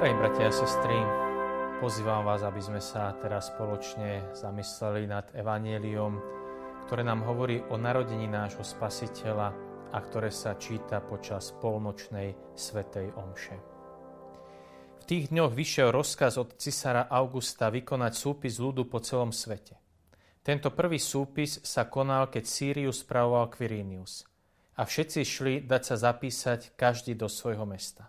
Drahí bratia a sestry, pozývam vás, aby sme sa teraz spoločne zamysleli nad Evangeliom, ktoré nám hovorí o narodení nášho Spasiteľa a ktoré sa číta počas polnočnej svetej omše. V tých dňoch vyšiel rozkaz od cisára Augusta vykonať súpis ľudu po celom svete. Tento prvý súpis sa konal, keď Sýriu spravoval Quirinius a všetci šli dať sa zapísať každý do svojho mesta.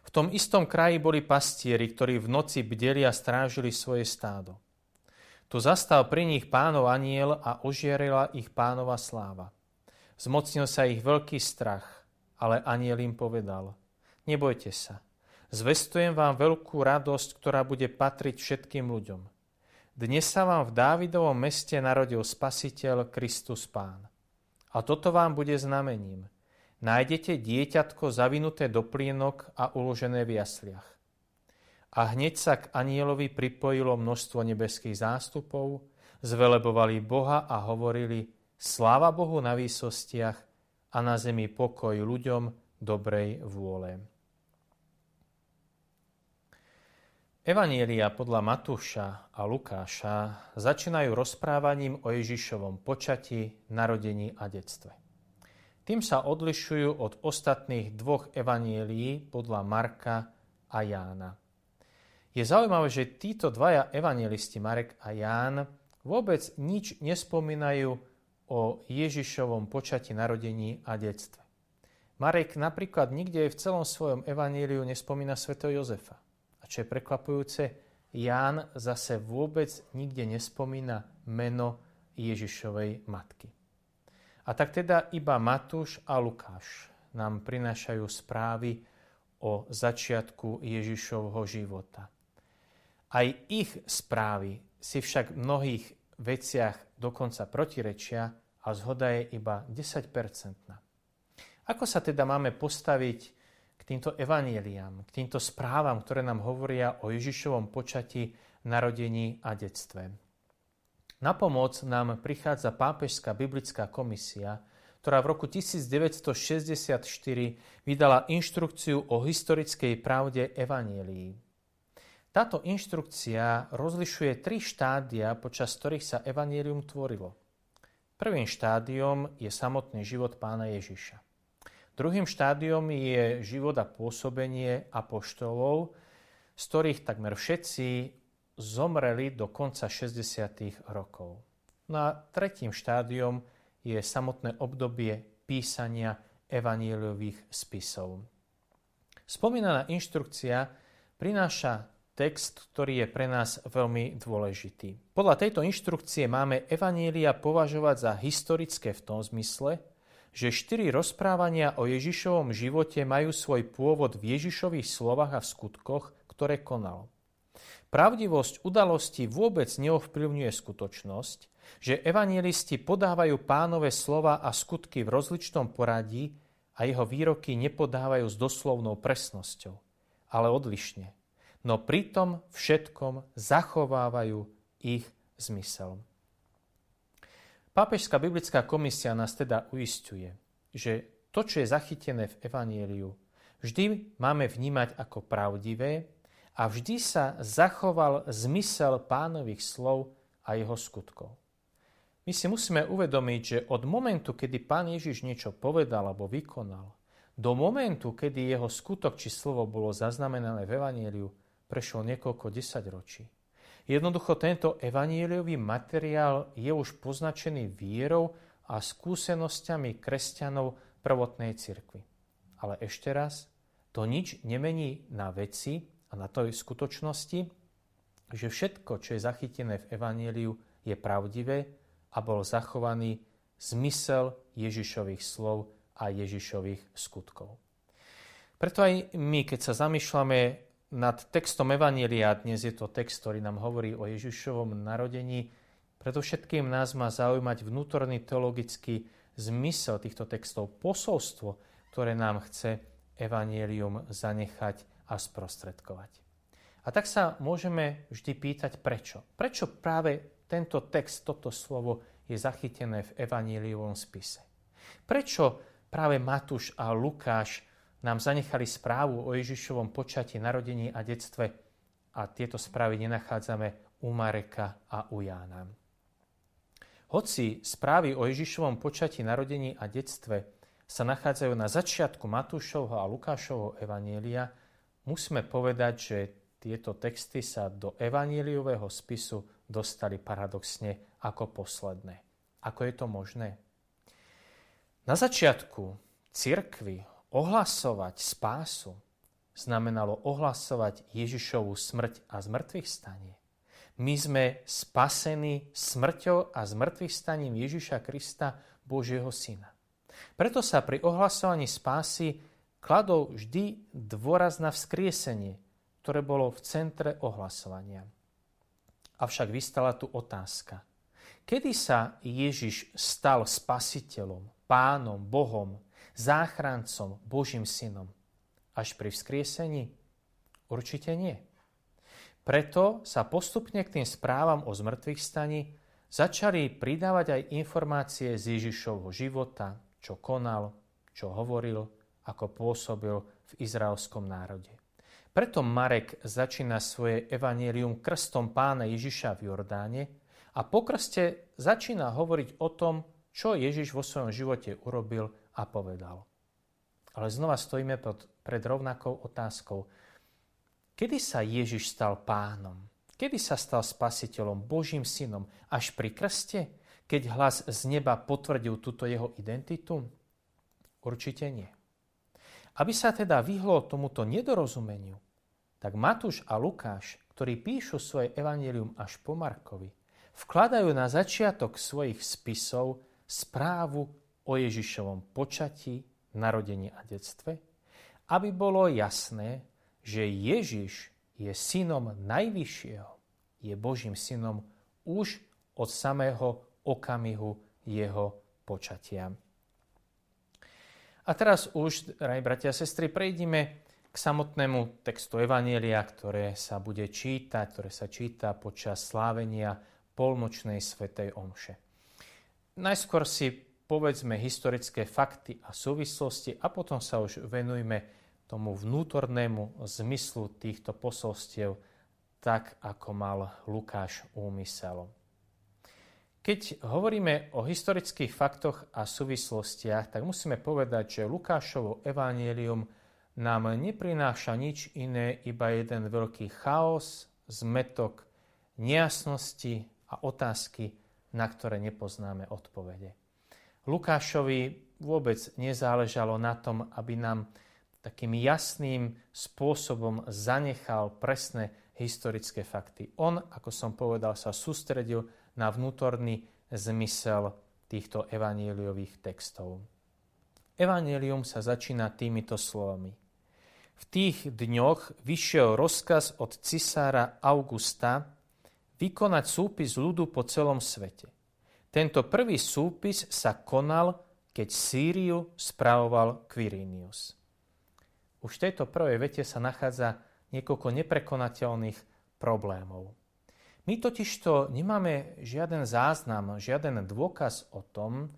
V tom istom kraji boli pastieri, ktorí v noci bdeli a strážili svoje stádo. Tu zastal pri nich pánov aniel a ožierila ich pánova sláva. Zmocnil sa ich veľký strach, ale aniel im povedal, nebojte sa, zvestujem vám veľkú radosť, ktorá bude patriť všetkým ľuďom. Dnes sa vám v Dávidovom meste narodil Spasiteľ Kristus Pán. A toto vám bude znamením – nájdete dieťatko zavinuté do plienok a uložené v jasliach. A hneď sa k anielovi pripojilo množstvo nebeských zástupov, zvelebovali Boha a hovorili Sláva Bohu na výsostiach a na zemi pokoj ľuďom dobrej vôle. Evanielia podľa Matúša a Lukáša začínajú rozprávaním o Ježišovom počati, narodení a detstve. Tým sa odlišujú od ostatných dvoch evanielií podľa Marka a Jána. Je zaujímavé, že títo dvaja evanielisti, Marek a Ján, vôbec nič nespomínajú o Ježišovom počati narodení a detstve. Marek napríklad nikde v celom svojom evaníliu nespomína sveto Jozefa. A čo je prekvapujúce, Ján zase vôbec nikde nespomína meno Ježišovej matky. A tak teda iba Matúš a Lukáš nám prinášajú správy o začiatku Ježišovho života. Aj ich správy si však v mnohých veciach dokonca protirečia a zhoda je iba 10-percentná. Ako sa teda máme postaviť k týmto evanieliám, k týmto správam, ktoré nám hovoria o Ježišovom počati, narodení a detstve? Na pomoc nám prichádza Pápežská biblická komisia, ktorá v roku 1964 vydala inštrukciu o historickej pravde Evanielii. Táto inštrukcia rozlišuje tri štádia, počas ktorých sa Evanielium tvorilo. Prvým štádiom je samotný život pána Ježiša. Druhým štádiom je život a pôsobenie apoštolov, z ktorých takmer všetci zomreli do konca 60. rokov. No a tretím štádiom je samotné obdobie písania evaníliových spisov. Spomínaná inštrukcia prináša text, ktorý je pre nás veľmi dôležitý. Podľa tejto inštrukcie máme evanília považovať za historické v tom zmysle, že štyri rozprávania o Ježišovom živote majú svoj pôvod v Ježišových slovách a v skutkoch, ktoré konal. Pravdivosť udalosti vôbec neovplyvňuje skutočnosť, že evangelisti podávajú pánové slova a skutky v rozličnom poradí a jeho výroky nepodávajú s doslovnou presnosťou, ale odlišne. No pritom všetkom zachovávajú ich zmysel. Pápežská biblická komisia nás teda uistuje, že to, čo je zachytené v Evanieliu, vždy máme vnímať ako pravdivé a vždy sa zachoval zmysel pánových slov a jeho skutkov. My si musíme uvedomiť, že od momentu, kedy pán Ježiš niečo povedal alebo vykonal, do momentu, kedy jeho skutok či slovo bolo zaznamenané v Evanieliu, prešlo niekoľko desaťročí. Jednoducho tento evanieliový materiál je už poznačený vierou a skúsenosťami kresťanov prvotnej cirkvi. Ale ešte raz, to nič nemení na veci, a na to skutočnosti, že všetko, čo je zachytené v Evangeliu, je pravdivé a bol zachovaný zmysel Ježišových slov a Ježišových skutkov. Preto aj my, keď sa zamýšľame nad textom Evanília, dnes je to text, ktorý nám hovorí o Ježišovom narodení, predovšetkým nás má zaujímať vnútorný teologický zmysel týchto textov, posolstvo, ktoré nám chce Evangelium zanechať a sprostredkovať. A tak sa môžeme vždy pýtať, prečo. Prečo práve tento text, toto slovo je zachytené v Evaníliovom spise. Prečo práve Matúš a Lukáš nám zanechali správu o Ježišovom počatí, narodení a detstve a tieto správy nenachádzame u Mareka a u Jána. Hoci správy o Ježišovom počatí, narodení a detstve sa nachádzajú na začiatku Matúšovho a Lukášovho evanielia, musíme povedať, že tieto texty sa do evanieliového spisu dostali paradoxne ako posledné. Ako je to možné? Na začiatku cirkvy Ohlasovať spásu znamenalo ohlasovať Ježišovú smrť a zmrtvých stanie. My sme spasení smrťou a zmrtvých staním Ježiša Krista, Božieho Syna. Preto sa pri ohlasovaní spásy kladol vždy dôraz na vzkriesenie, ktoré bolo v centre ohlasovania. Avšak vystala tu otázka. Kedy sa Ježiš stal spasiteľom, pánom, Bohom, záchrancom, Božím synom. Až pri vzkriesení? Určite nie. Preto sa postupne k tým správam o zmrtvých staní začali pridávať aj informácie z Ježišovho života, čo konal, čo hovoril, ako pôsobil v izraelskom národe. Preto Marek začína svoje evanielium krstom pána Ježiša v Jordáne a po krste začína hovoriť o tom, čo Ježiš vo svojom živote urobil a povedal. Ale znova stojíme pod, pred rovnakou otázkou. Kedy sa Ježiš stal pánom? Kedy sa stal spasiteľom, Božím synom? Až pri krste? Keď hlas z neba potvrdil túto jeho identitu? Určite nie. Aby sa teda vyhlo tomuto nedorozumeniu, tak Matúš a Lukáš, ktorí píšu svoje evanelium až po Markovi, vkladajú na začiatok svojich spisov správu o Ježišovom počatí, narodení a detstve, aby bolo jasné, že Ježiš je synom Najvyššieho, je Božím synom už od samého okamihu jeho počatia. A teraz už, drahí bratia a sestry, prejdime k samotnému textu Evanielia, ktoré sa bude čítať, ktoré sa číta počas slávenia polnočnej svetej omše. Najskôr si povedzme historické fakty a súvislosti a potom sa už venujme tomu vnútornému zmyslu týchto posolstiev, tak ako mal Lukáš úmysel. Keď hovoríme o historických faktoch a súvislostiach, tak musíme povedať, že Lukášovo evanílium nám neprináša nič iné, iba jeden veľký chaos, zmetok, nejasnosti a otázky, na ktoré nepoznáme odpovede. Lukášovi vôbec nezáležalo na tom, aby nám takým jasným spôsobom zanechal presné historické fakty. On, ako som povedal, sa sústredil na vnútorný zmysel týchto evaníliových textov. Evangelium sa začína týmito slovami. V tých dňoch vyšiel rozkaz od cisára Augusta vykonať súpis ľudu po celom svete – tento prvý súpis sa konal, keď Sýriu spravoval Quirinius. Už v tejto prvej vete sa nachádza niekoľko neprekonateľných problémov. My totižto nemáme žiaden záznam, žiaden dôkaz o tom,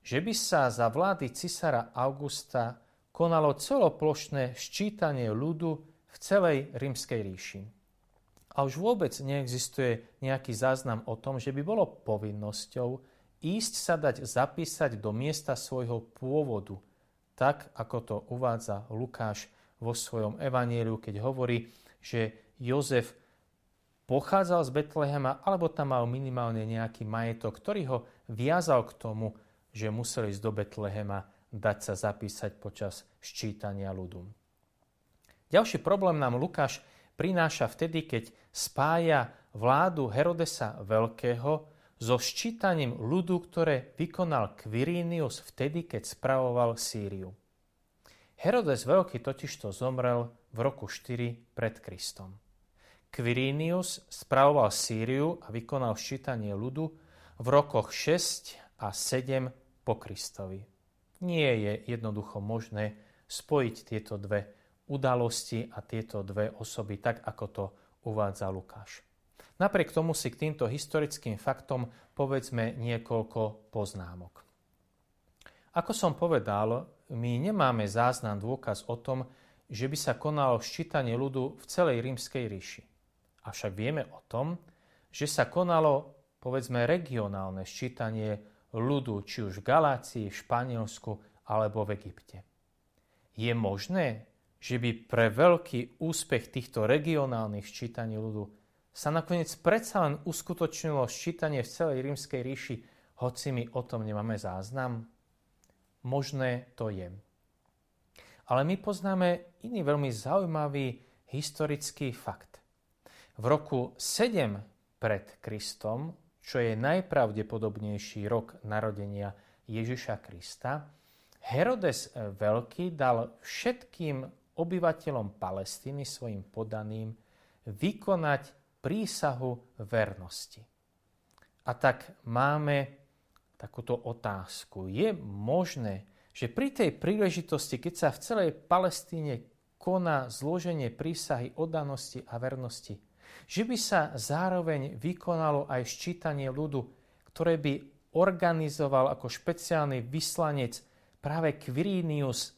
že by sa za vlády cisára Augusta konalo celoplošné ščítanie ľudu v celej rímskej ríši. A už vôbec neexistuje nejaký záznam o tom, že by bolo povinnosťou ísť sa dať zapísať do miesta svojho pôvodu, tak ako to uvádza Lukáš vo svojom evanieliu, keď hovorí, že Jozef pochádzal z Betlehema, alebo tam mal minimálne nejaký majetok, ktorý ho viazal k tomu, že musel ísť do Betlehema dať sa zapísať počas ščítania ľudu. Ďalší problém nám Lukáš prináša vtedy, keď spája vládu Herodesa Veľkého so ščítaním ľudu, ktoré vykonal Quirinius vtedy, keď spravoval Sýriu. Herodes Veľký totižto zomrel v roku 4 pred Kristom. Quirinius spravoval Sýriu a vykonal ščítanie ľudu v rokoch 6 a 7 po Kristovi. Nie je jednoducho možné spojiť tieto dve udalosti a tieto dve osoby tak, ako to uvádza Lukáš. Napriek tomu si k týmto historickým faktom povedzme niekoľko poznámok. Ako som povedal, my nemáme záznam dôkaz o tom, že by sa konalo ščítanie ľudu v celej rímskej ríši. Avšak vieme o tom, že sa konalo, povedzme, regionálne ščítanie ľudu, či už v Galácii, Španielsku alebo v Egypte. Je možné, že by pre veľký úspech týchto regionálnych ščítaní ľudu sa nakoniec predsa len uskutočnilo ščítanie v celej rímskej ríši, hoci my o tom nemáme záznam? Možné to je. Ale my poznáme iný veľmi zaujímavý historický fakt. V roku 7 pred Kristom, čo je najpravdepodobnejší rok narodenia Ježiša Krista, Herodes Veľký dal všetkým obyvateľom Palestíny svojim podaným vykonať prísahu vernosti. A tak máme takúto otázku. Je možné, že pri tej príležitosti, keď sa v celej Palestíne koná zloženie prísahy oddanosti a vernosti, že by sa zároveň vykonalo aj ščítanie ľudu, ktoré by organizoval ako špeciálny vyslanec práve Quirinius,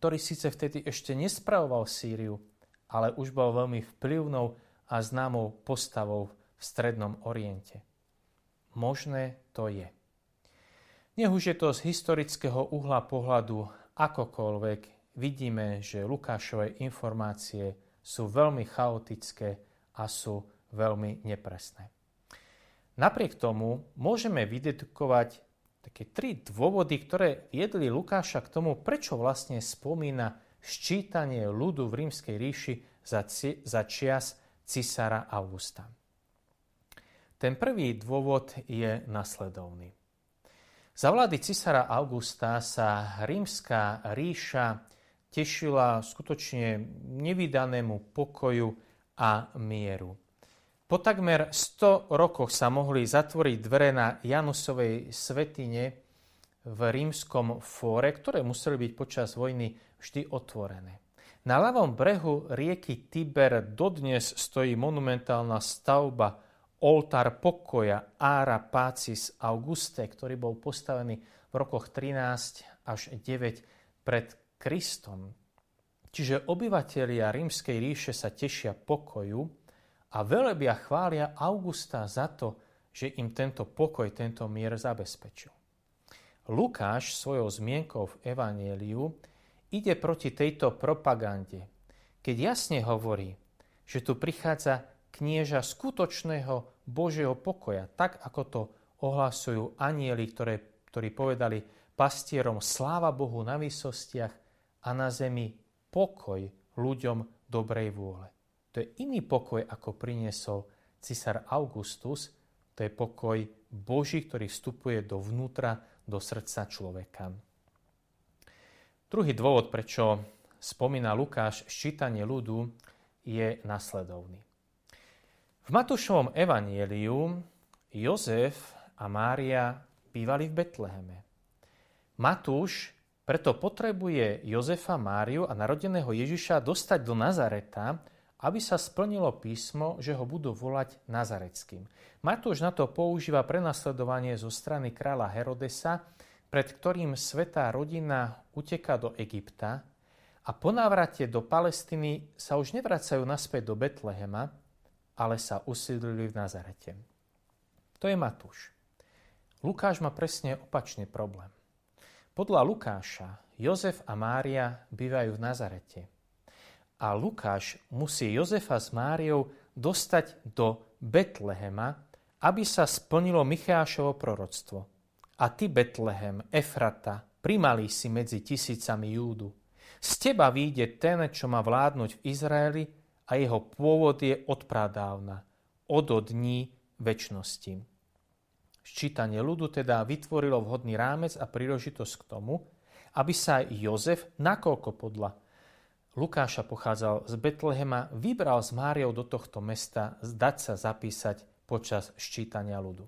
ktorý síce vtedy ešte nespravoval Sýriu, ale už bol veľmi vplyvnou a známou postavou v Strednom Oriente. Možné to je. Nech je to z historického uhla pohľadu akokoľvek, vidíme, že Lukášové informácie sú veľmi chaotické a sú veľmi nepresné. Napriek tomu môžeme vydedukovať také tri dôvody, ktoré viedli Lukáša k tomu, prečo vlastne spomína ščítanie ľudu v rímskej ríši za, za čias cisára Augusta. Ten prvý dôvod je nasledovný. Za vlády cisára Augusta sa rímska ríša tešila skutočne nevydanému pokoju a mieru. Po takmer 100 rokoch sa mohli zatvoriť dvere na Janusovej svetine v rímskom fóre, ktoré museli byť počas vojny vždy otvorené. Na ľavom brehu rieky Tiber dodnes stojí monumentálna stavba Oltár pokoja Ára Pacis Auguste, ktorý bol postavený v rokoch 13 až 9 pred Kristom. Čiže obyvatelia rímskej ríše sa tešia pokoju a velebia chvália Augusta za to, že im tento pokoj, tento mier zabezpečil. Lukáš svojou zmienkou v Evangeliu ide proti tejto propagande, keď jasne hovorí, že tu prichádza knieža skutočného Božieho pokoja, tak ako to ohlasujú anieli, ktoré, ktorí povedali pastierom sláva Bohu na výsostiach a na zemi pokoj ľuďom dobrej vôle. To je iný pokoj, ako priniesol cisár Augustus, to je pokoj Boží, ktorý vstupuje dovnútra, do srdca človeka. Druhý dôvod, prečo spomína Lukáš ščítanie ľudu, je nasledovný. V Matúšovom evanieliu Jozef a Mária bývali v Betleheme. Matúš preto potrebuje Jozefa, Máriu a narodeného Ježiša dostať do Nazareta, aby sa splnilo písmo, že ho budú volať Nazareckým. Matúš na to používa prenasledovanie zo strany kráľa Herodesa, pred ktorým svetá rodina uteká do Egypta a po návrate do Palestiny sa už nevracajú naspäť do Betlehema, ale sa usídlili v Nazarete. To je Matúš. Lukáš má presne opačný problém. Podľa Lukáša Jozef a Mária bývajú v Nazarete. A Lukáš musí Jozefa s Máriou dostať do Betlehema, aby sa splnilo Michášovo proroctvo – a ty, Betlehem, Efrata, primalý si medzi tisícami Júdu. Z teba vyjde ten, čo má vládnuť v Izraeli a jeho pôvod je od pradávna, od dní väčšnosti. Ščítanie ľudu teda vytvorilo vhodný rámec a príležitosť k tomu, aby sa Jozef, nakoľko podľa Lukáša pochádzal z Betlehema, vybral s Máriou do tohto mesta zdať sa zapísať počas ščítania ľudu.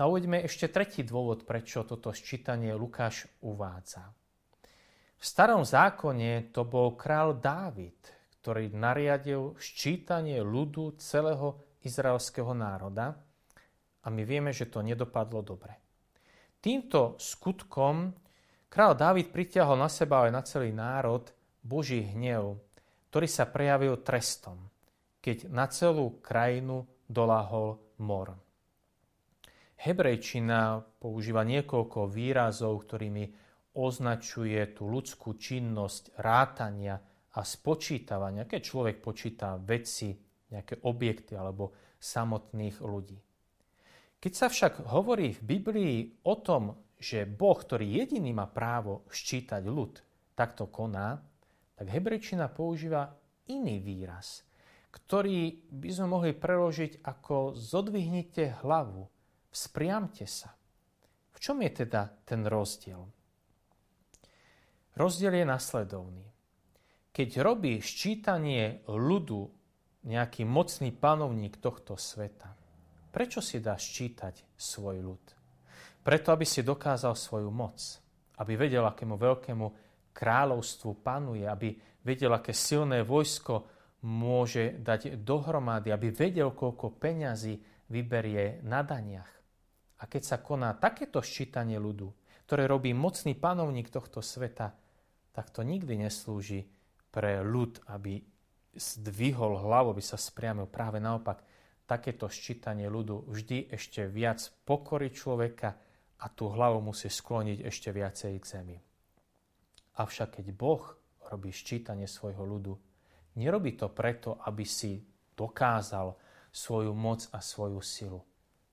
No uvedme ešte tretí dôvod, prečo toto ščítanie Lukáš uvádza. V starom zákone to bol král Dávid, ktorý nariadil ščítanie ľudu celého izraelského národa a my vieme, že to nedopadlo dobre. Týmto skutkom král Dávid pritiahol na seba aj na celý národ Boží hnev, ktorý sa prejavil trestom, keď na celú krajinu doláhol mor. Hebrejčina používa niekoľko výrazov, ktorými označuje tú ľudskú činnosť rátania a spočítavania, keď človek počíta veci, nejaké objekty alebo samotných ľudí. Keď sa však hovorí v Biblii o tom, že Boh, ktorý jediný má právo ščítať ľud, takto koná, tak hebrejčina používa iný výraz, ktorý by sme mohli preložiť ako zodvihnite hlavu, vzpriamte sa. V čom je teda ten rozdiel? Rozdiel je nasledovný. Keď robí ščítanie ľudu nejaký mocný panovník tohto sveta, prečo si dá ščítať svoj ľud? Preto, aby si dokázal svoju moc, aby vedel, akému veľkému kráľovstvu panuje, aby vedel, aké silné vojsko môže dať dohromady, aby vedel, koľko peňazí vyberie na daniach. A keď sa koná takéto ščítanie ľudu, ktoré robí mocný panovník tohto sveta, tak to nikdy neslúži pre ľud, aby zdvihol hlavu, aby sa spriamil. Práve naopak, takéto ščítanie ľudu vždy ešte viac pokorí človeka a tú hlavu musí skloniť ešte viacej k zemi. Avšak keď Boh robí ščítanie svojho ľudu, nerobí to preto, aby si dokázal svoju moc a svoju silu.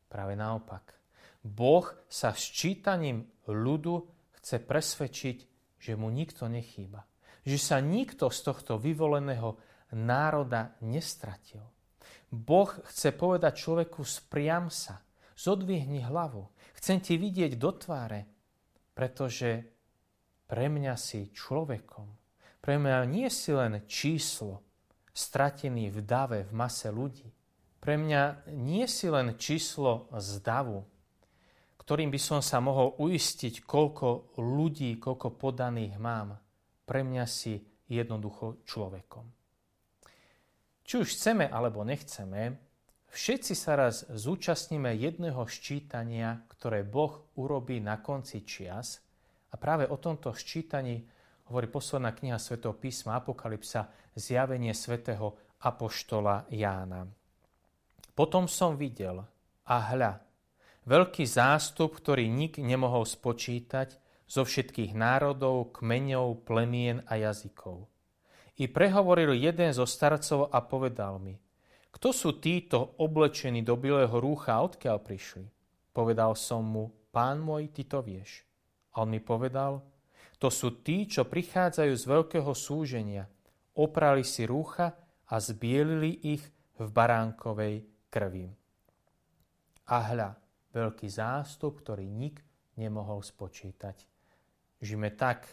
Práve naopak. Boh sa ščítaním ľudu chce presvedčiť, že mu nikto nechýba. Že sa nikto z tohto vyvoleného národa nestratil. Boh chce povedať človeku spriam sa, zodvihni hlavu, chcem ti vidieť do tváre, pretože pre mňa si človekom. Pre mňa nie si len číslo, stratený v dave, v mase ľudí. Pre mňa nie si len číslo z davu, ktorým by som sa mohol uistiť, koľko ľudí, koľko podaných mám. Pre mňa si jednoducho človekom. Či už chceme alebo nechceme, všetci sa raz zúčastníme jedného ščítania, ktoré Boh urobí na konci čias a práve o tomto ščítaní hovorí posledná kniha svätého písma Apokalypsa, zjavenie svätého Apoštola Jána. Potom som videl a hľa, Veľký zástup, ktorý nik nemohol spočítať zo všetkých národov, kmeňov, plemien a jazykov. I prehovoril jeden zo starcov a povedal mi, kto sú títo oblečení do bieleho rúcha odkiaľ prišli? Povedal som mu, pán môj, ty to vieš. A on mi povedal, to sú tí, čo prichádzajú z veľkého súženia, oprali si rúcha a zbielili ich v baránkovej krvi. A hľa, veľký zástup, ktorý nik nemohol spočítať. Žime tak,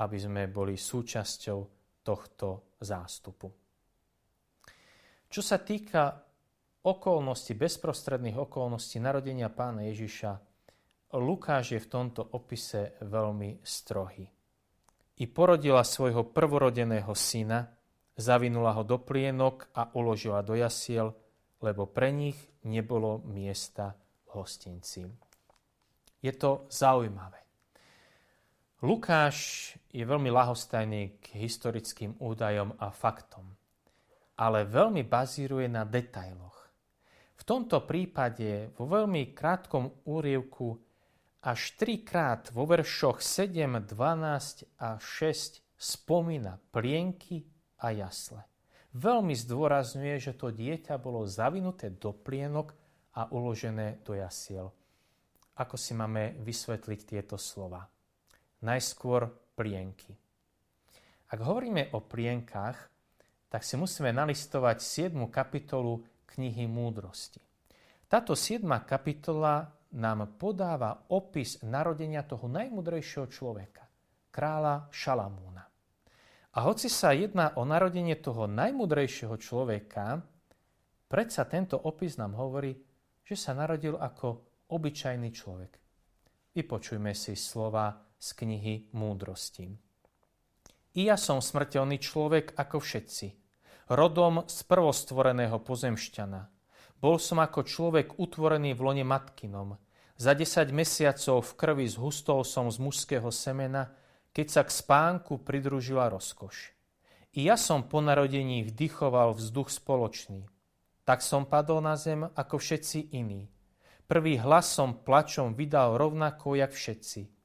aby sme boli súčasťou tohto zástupu. Čo sa týka okolností, bezprostredných okolností narodenia pána Ježiša, Lukáš je v tomto opise veľmi strohý. I porodila svojho prvorodeného syna, zavinula ho do plienok a uložila do jasiel, lebo pre nich nebolo miesta hostinci. Je to zaujímavé. Lukáš je veľmi lahostajný k historickým údajom a faktom, ale veľmi bazíruje na detailoch. V tomto prípade vo veľmi krátkom úrievku až trikrát vo veršoch 7, 12 a 6 spomína plienky a jasle. Veľmi zdôrazňuje, že to dieťa bolo zavinuté do plienok a uložené do jasiel. Ako si máme vysvetliť tieto slova? Najskôr plienky. Ak hovoríme o plienkach, tak si musíme nalistovať 7. kapitolu knihy Múdrosti. Táto 7. kapitola nám podáva opis narodenia toho najmudrejšieho človeka, kráľa Šalamúna. A hoci sa jedná o narodenie toho najmudrejšieho človeka, predsa tento opis nám hovorí, že sa narodil ako obyčajný človek. Vypočujme si slova z knihy Múdrosti. I ja som smrteľný človek ako všetci, rodom z prvostvoreného pozemšťana. Bol som ako človek utvorený v lone matkinom. Za 10 mesiacov v krvi zhustol som z mužského semena, keď sa k spánku pridružila rozkoš. I ja som po narodení vdychoval vzduch spoločný. Tak som padol na zem ako všetci iní. Prvý hlas som plačom vydal rovnako, jak všetci.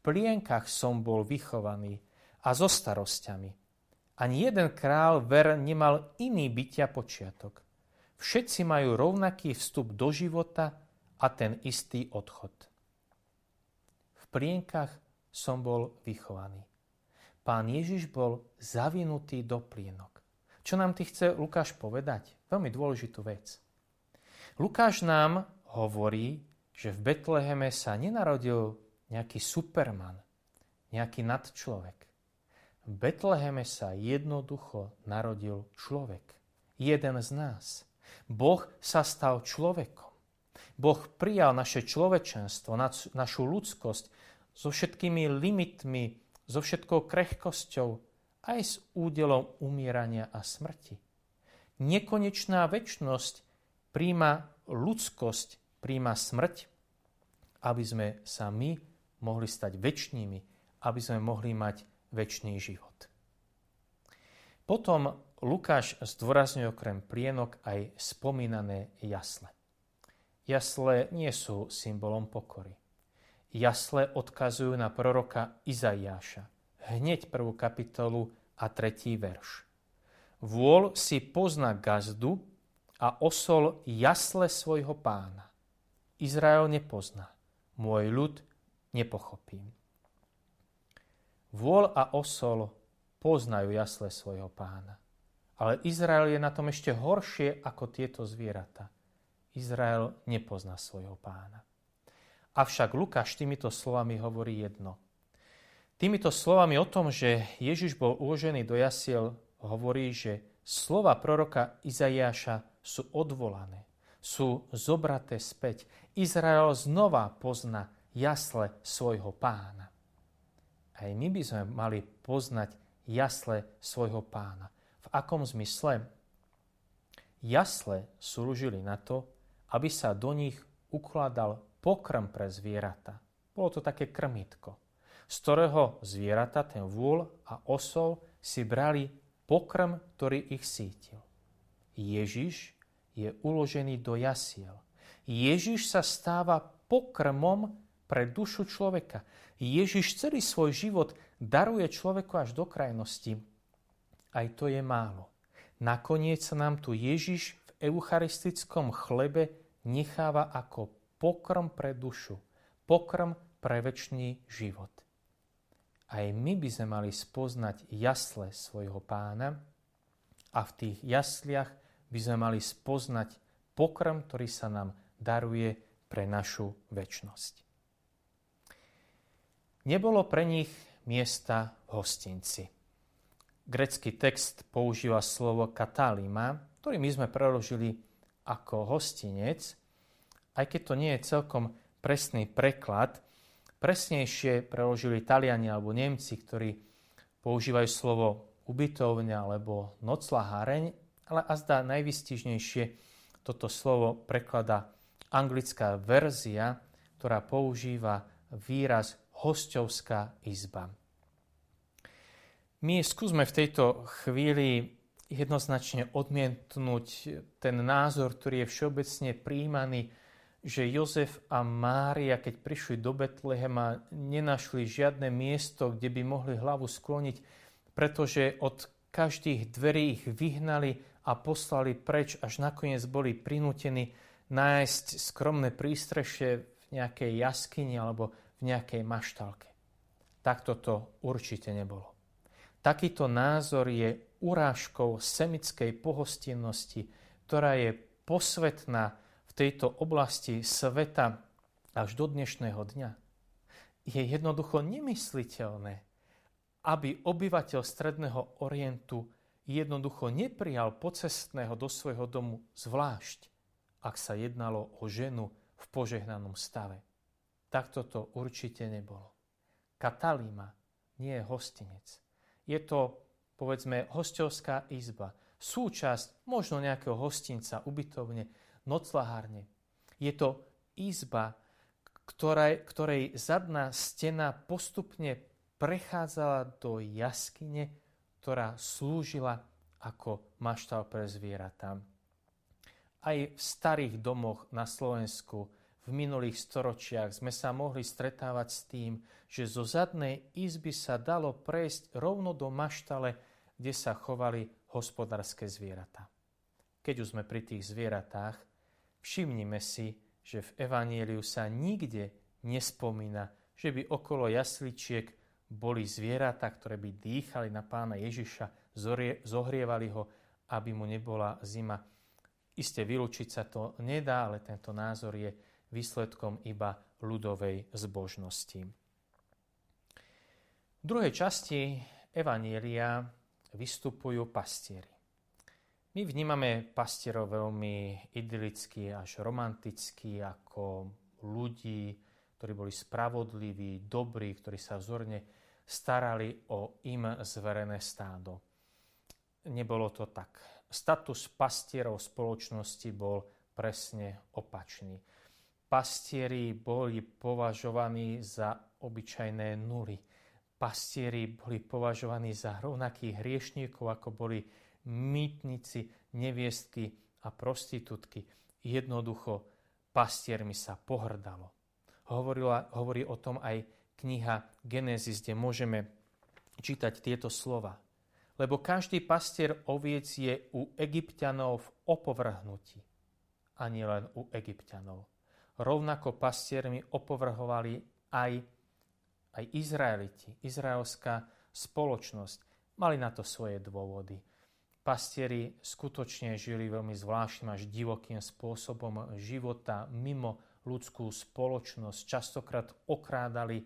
Plienkach som bol vychovaný a so starosťami. Ani jeden král ver nemal iný bytia počiatok. Všetci majú rovnaký vstup do života a ten istý odchod. V plienkach som bol vychovaný. Pán Ježiš bol zavinutý do plienok. Čo nám ty chce Lukáš povedať? Veľmi dôležitú vec. Lukáš nám hovorí, že v Betleheme sa nenarodil nejaký superman, nejaký nadčlovek. V Betleheme sa jednoducho narodil človek. Jeden z nás. Boh sa stal človekom. Boh prijal naše človečenstvo, našu ľudskosť so všetkými limitmi, so všetkou krehkosťou, aj s údelom umierania a smrti. Nekonečná väčnosť príjma ľudskosť, príjma smrť, aby sme sa my mohli stať väčšnými, aby sme mohli mať väčší život. Potom Lukáš zdôrazňuje okrem plienok aj spomínané jasle. Jasle nie sú symbolom pokory jasle odkazujú na proroka Izaiáša. Hneď prvú kapitolu a tretí verš. Vôľ si pozna gazdu a osol jasle svojho pána. Izrael nepozná, môj ľud nepochopím. Vôľ a osol poznajú jasle svojho pána. Ale Izrael je na tom ešte horšie ako tieto zvieratá. Izrael nepozná svojho pána. Avšak Lukáš týmito slovami hovorí jedno. Týmito slovami o tom, že Ježiš bol uložený do jasiel, hovorí, že slova proroka Izaiáša sú odvolané, sú zobraté späť. Izrael znova pozná jasle svojho pána. Aj my by sme mali poznať jasle svojho pána. V akom zmysle? Jasle slúžili na to, aby sa do nich ukladal pokrm pre zvieratá. Bolo to také krmitko, z ktorého zvieratá, ten vôľ a osol, si brali pokrm, ktorý ich sítil. Ježiš je uložený do jasiel. Ježiš sa stáva pokrmom pre dušu človeka. Ježiš celý svoj život daruje človeku až do krajnosti. Aj to je málo. Nakoniec nám tu Ježiš v eucharistickom chlebe necháva ako pokrm pre dušu, pokrm pre väčší život. Aj my by sme mali spoznať jasle svojho pána a v tých jasliach by sme mali spoznať pokrm, ktorý sa nám daruje pre našu väčnosť. Nebolo pre nich miesta v hostinci. Grecký text používa slovo katalima, ktorý my sme preložili ako hostinec, aj keď to nie je celkom presný preklad, presnejšie preložili Taliani alebo Nemci, ktorí používajú slovo ubytovňa alebo noclaháreň, ale azda najvystižnejšie toto slovo preklada anglická verzia, ktorá používa výraz hostovská izba. My skúsme v tejto chvíli jednoznačne odmietnúť ten názor, ktorý je všeobecne príjmaný že Jozef a Mária, keď prišli do Betlehema, nenašli žiadne miesto, kde by mohli hlavu skloniť, pretože od každých dverí ich vyhnali a poslali preč, až nakoniec boli prinútení nájsť skromné prístrešie v nejakej jaskyni alebo v nejakej maštalke. Takto to určite nebolo. Takýto názor je urážkou semickej pohostinnosti, ktorá je posvetná v tejto oblasti sveta až do dnešného dňa, je jednoducho nemysliteľné, aby obyvateľ Stredného Orientu jednoducho neprijal pocestného do svojho domu zvlášť, ak sa jednalo o ženu v požehnanom stave. Takto to určite nebolo. Katalíma nie je hostinec. Je to, povedzme, hostovská izba, súčasť možno nejakého hostinca, ubytovne, noclahárne. Je to izba, ktorej, ktorej zadná stena postupne prechádzala do jaskyne, ktorá slúžila ako maštal pre zvieratá. Aj v starých domoch na Slovensku v minulých storočiach sme sa mohli stretávať s tým, že zo zadnej izby sa dalo prejsť rovno do maštale, kde sa chovali hospodárske zvieratá. Keď už sme pri tých zvieratách, všimnime si, že v Evanieliu sa nikde nespomína, že by okolo jasličiek boli zvieratá, ktoré by dýchali na pána Ježiša, zohrievali ho, aby mu nebola zima. Isté vylúčiť sa to nedá, ale tento názor je výsledkom iba ľudovej zbožnosti. V druhej časti Evanielia vystupujú pastieri. My vnímame pastierov veľmi idylicky až romanticky ako ľudí, ktorí boli spravodliví, dobrí, ktorí sa vzorne starali o im zverené stádo. Nebolo to tak. Status pastierov spoločnosti bol presne opačný pastieri boli považovaní za obyčajné nuly. Pastieri boli považovaní za rovnakých hriešníkov, ako boli mýtnici, neviestky a prostitútky. Jednoducho pastiermi sa pohrdalo. Hovorila, hovorí o tom aj kniha Genesis, kde môžeme čítať tieto slova. Lebo každý pastier oviec je u egyptianov v opovrhnutí, a len u egyptianov rovnako pastiermi opovrhovali aj, aj Izraeliti, izraelská spoločnosť. Mali na to svoje dôvody. Pastieri skutočne žili veľmi zvláštnym až divokým spôsobom života mimo ľudskú spoločnosť. Častokrát okrádali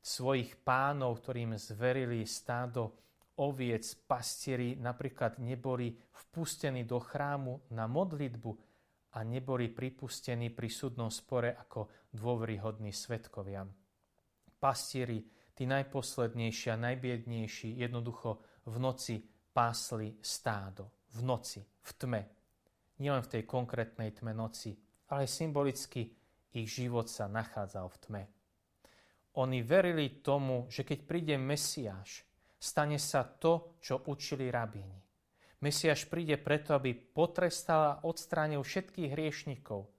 svojich pánov, ktorým zverili stádo oviec. Pastieri napríklad neboli vpustení do chrámu na modlitbu, a neboli pripustení pri súdnom spore ako dôveryhodní svetkovia. Pastieri, tí najposlednejší a najbiednejší, jednoducho v noci pásli stádo. V noci, v tme. Nielen v tej konkrétnej tme noci, ale symbolicky ich život sa nachádzal v tme. Oni verili tomu, že keď príde Mesiáš, stane sa to, čo učili rabíni. Mesiaš príde preto, aby potrestal a odstránil všetkých hriešnikov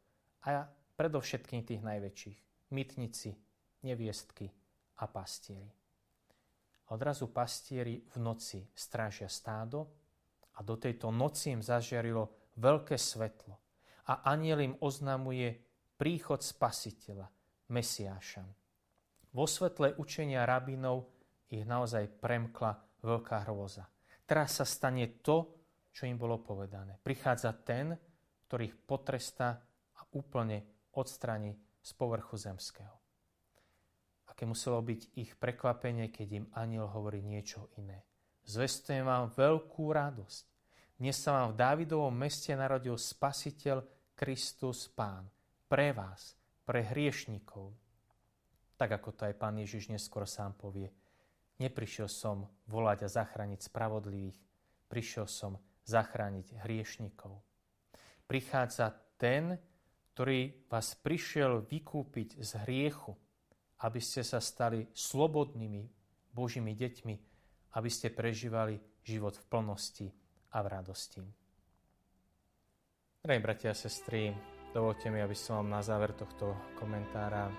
a predovšetkým tých najväčších. Mytnici, neviestky a pastieri. Odrazu pastieri v noci strážia stádo a do tejto noci im zažiarilo veľké svetlo a aniel im oznamuje príchod spasiteľa, Mesiáša. Vo svetle učenia rabinov ich naozaj premkla veľká hrôza – Teraz sa stane to, čo im bolo povedané. Prichádza ten, ktorý ich potrestá a úplne odstraní z povrchu zemského. Aké muselo byť ich prekvapenie, keď im aniel hovorí niečo iné. Zvestujem vám veľkú radosť. Dnes sa vám v Dávidovom meste narodil Spasiteľ Kristus Pán. Pre vás, pre hriešnikov. Tak ako to aj Pán Ježiš neskôr sám povie – Neprišiel som volať a zachrániť spravodlivých, prišiel som zachrániť hriešnikov. Prichádza ten, ktorý vás prišiel vykúpiť z hriechu, aby ste sa stali slobodnými Božími deťmi, aby ste prežívali život v plnosti a v radosti. Drahí bratia a sestry, dovolte mi, aby som vám na záver tohto komentára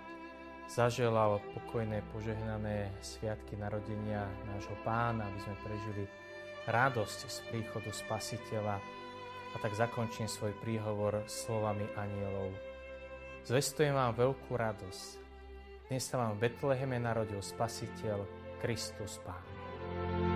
zaželal pokojné, požehnané sviatky narodenia nášho pána, aby sme prežili radosť z príchodu Spasiteľa. A tak zakončím svoj príhovor slovami anielov. Zvestujem vám veľkú radosť. Dnes sa vám v Betleheme narodil Spasiteľ Kristus Pán.